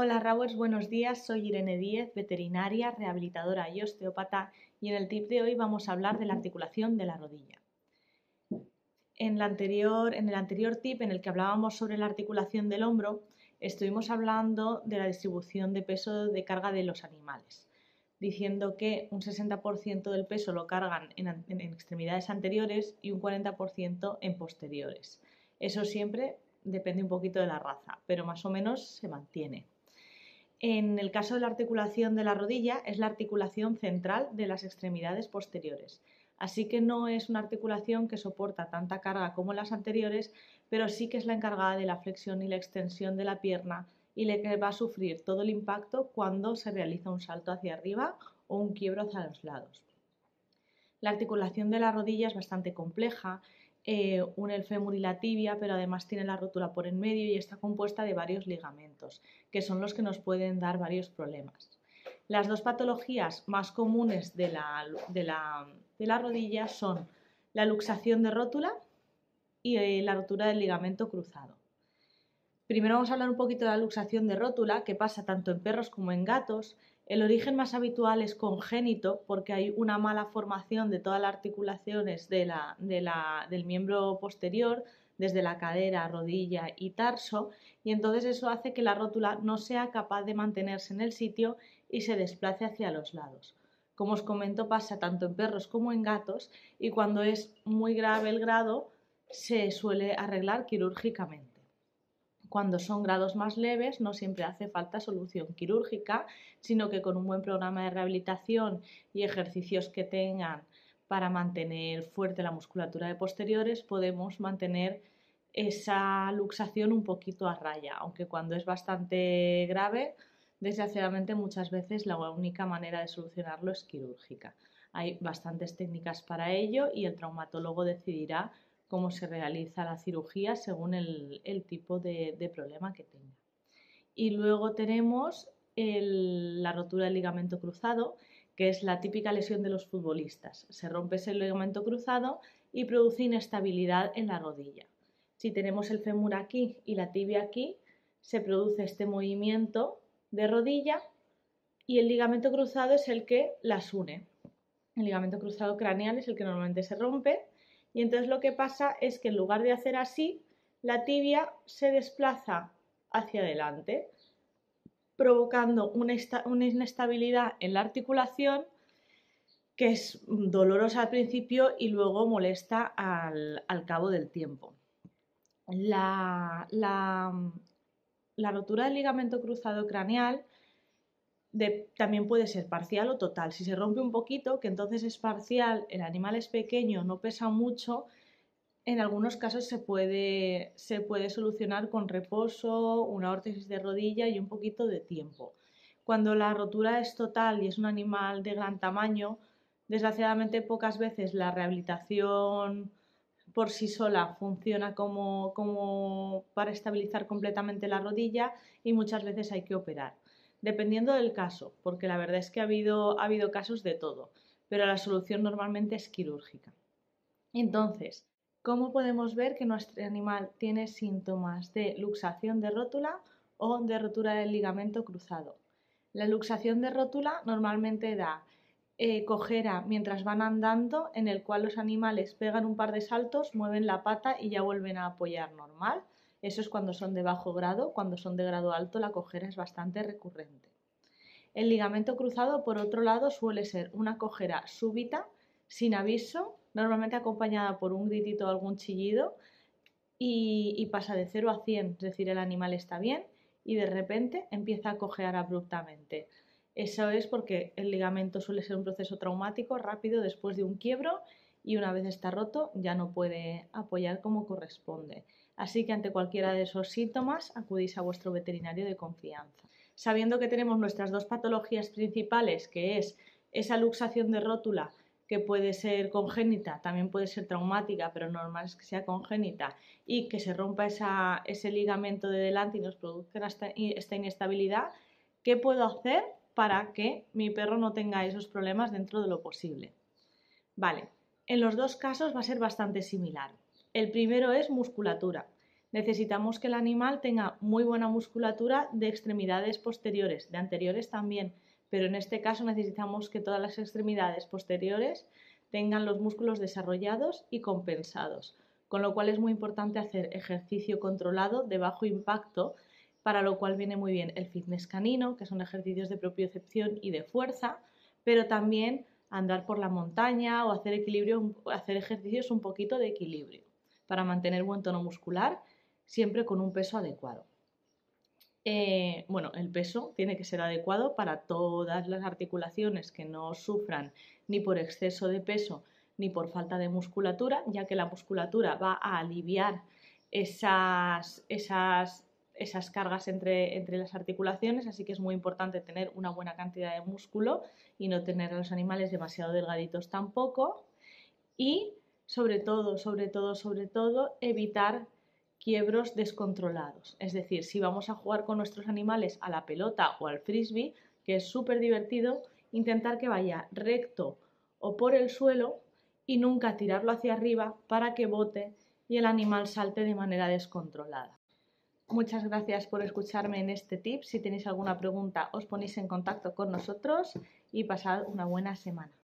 Hola Rawers, buenos días. Soy Irene Díez, veterinaria, rehabilitadora y osteópata y en el tip de hoy vamos a hablar de la articulación de la rodilla. En, el anterior tip en el que hablábamos sobre la articulación del hombro, estuvimos hablando de la distribución de peso de carga de los animales, diciendo que un 60% del peso lo cargan en extremidades anteriores y un 40% en posteriores. Eso siempre depende un poquito de la raza, pero más o menos se mantiene. En el caso de la articulación de la rodilla, es la articulación central de las extremidades posteriores. Así que no es una articulación que soporta tanta carga como las anteriores, pero sí que es la encargada de la flexión y la extensión de la pierna y la que va a sufrir todo el impacto cuando se realiza un salto hacia arriba o un quiebro hacia los lados. La articulación de la rodilla es bastante compleja eh, une el fémur y la tibia, pero además tiene la rótula por en medio y está compuesta de varios ligamentos, que son los que nos pueden dar varios problemas. Las dos patologías más comunes de la, de la, rodilla son la luxación de rótula y eh, la rotura del ligamento cruzado. Primero vamos a hablar un poquito de la luxación de rótula, que pasa tanto en perros como en gatos. El origen más habitual es congénito porque hay una mala formación de todas las articulaciones del miembro posterior, desde la cadera, rodilla y tarso, y entonces eso hace que la rótula no sea capaz de mantenerse en el sitio y se desplace hacia los lados. Como os comento, pasa tanto en perros como en gatos y cuando es muy grave el grado se suele arreglar quirúrgicamente. Cuando son grados más leves no siempre hace falta solución quirúrgica, sino que con un buen programa de rehabilitación y ejercicios que tengan para mantener fuerte la musculatura de posteriores podemos mantener esa luxación un poquito a raya, aunque cuando es bastante grave, desgraciadamente muchas veces la única manera de solucionarlo es quirúrgica. Hay bastantes técnicas para ello y el traumatólogo decidirá cómo se realiza la cirugía según el, tipo de, problema que tenga. Y luego tenemos la rotura del ligamento cruzado, que es la típica lesión de los futbolistas. Se rompe ese ligamento cruzado y produce inestabilidad en la rodilla. Si tenemos el fémur aquí y la tibia aquí, se produce este movimiento de rodilla y el ligamento cruzado es el que las une. El ligamento cruzado craneal es el que normalmente se rompe y entonces lo que pasa es que en lugar de hacer así, la tibia se desplaza hacia adelante, provocando una, inestabilidad en la articulación que es dolorosa al principio y luego molesta al, cabo del tiempo. La, la, la rotura del ligamento cruzado craneal también puede ser parcial o total. Si se rompe un poquito, que entonces es parcial, el animal es pequeño, no pesa mucho, en algunos casos se puede, se puede solucionar con reposo, una órtesis de rodilla y un poquito de tiempo. Cuando la rotura es total y es un animal de gran tamaño, desgraciadamente pocas veces la rehabilitación por sí sola funciona como, como para estabilizar completamente la rodilla y muchas veces hay que operar dependiendo del caso, porque la verdad es que ha habido, ha habido casos de todo, pero la solución normalmente es quirúrgica. Entonces, ¿cómo podemos ver que nuestro animal tiene síntomas de luxación de rótula o de rotura del ligamento cruzado? La luxación de rótula normalmente da eh, cojera mientras van andando, en el cual los animales pegan un par de saltos, mueven la pata y ya vuelven a apoyar normal. Eso es cuando son de bajo grado, cuando son de grado alto la cojera es bastante recurrente. El ligamento cruzado, por otro lado, suele ser una cojera súbita, sin aviso, normalmente acompañada por un gritito o algún chillido, y, pasa de 0 a 100, es decir, el animal está bien y de repente empieza a cojear abruptamente. Eso es porque el ligamento suele ser un proceso traumático rápido después de un quiebro y una vez está roto ya no puede apoyar como corresponde. Así que ante cualquiera de esos síntomas acudís a vuestro veterinario de confianza. Sabiendo que tenemos nuestras dos patologías principales, que es esa luxación de rótula que puede ser congénita, también puede ser traumática, pero normal es que sea congénita, y que se rompa ese ligamento de delante y nos produzca esta inestabilidad, ¿qué puedo hacer para que mi perro no tenga esos problemas dentro de lo posible? Vale, en los dos casos va a ser bastante similar. El primero es musculatura. necesitamos que el animal tenga muy buena musculatura de extremidades posteriores, de anteriores también, pero en este caso necesitamos que todas las extremidades posteriores tengan los músculos desarrollados y compensados, con lo cual es muy importante hacer ejercicio controlado de bajo impacto, para lo cual viene muy bien el fitness canino, que son ejercicios de propiocepción y de fuerza, pero también andar por la montaña o hacer equilibrio, hacer ejercicios un poquito de equilibrio para mantener buen tono muscular, siempre con un peso adecuado. Eh, bueno, el peso tiene que ser adecuado para todas las articulaciones que no sufran ni por exceso de peso ni por falta de musculatura, ya que la musculatura va a aliviar esas, esas, esas cargas entre, entre las articulaciones, así que es muy importante tener una buena cantidad de músculo y no tener a los animales demasiado delgaditos tampoco. Y sobre todo, sobre todo, sobre todo, evitar quiebros descontrolados. Es decir, si vamos a jugar con nuestros animales a la pelota o al frisbee, que es súper divertido, intentar que vaya recto o por el suelo y nunca tirarlo hacia arriba para que bote y el animal salte de manera descontrolada. Muchas gracias por escucharme en este tip. Si tenéis alguna pregunta os ponéis en contacto con nosotros y pasad una buena semana.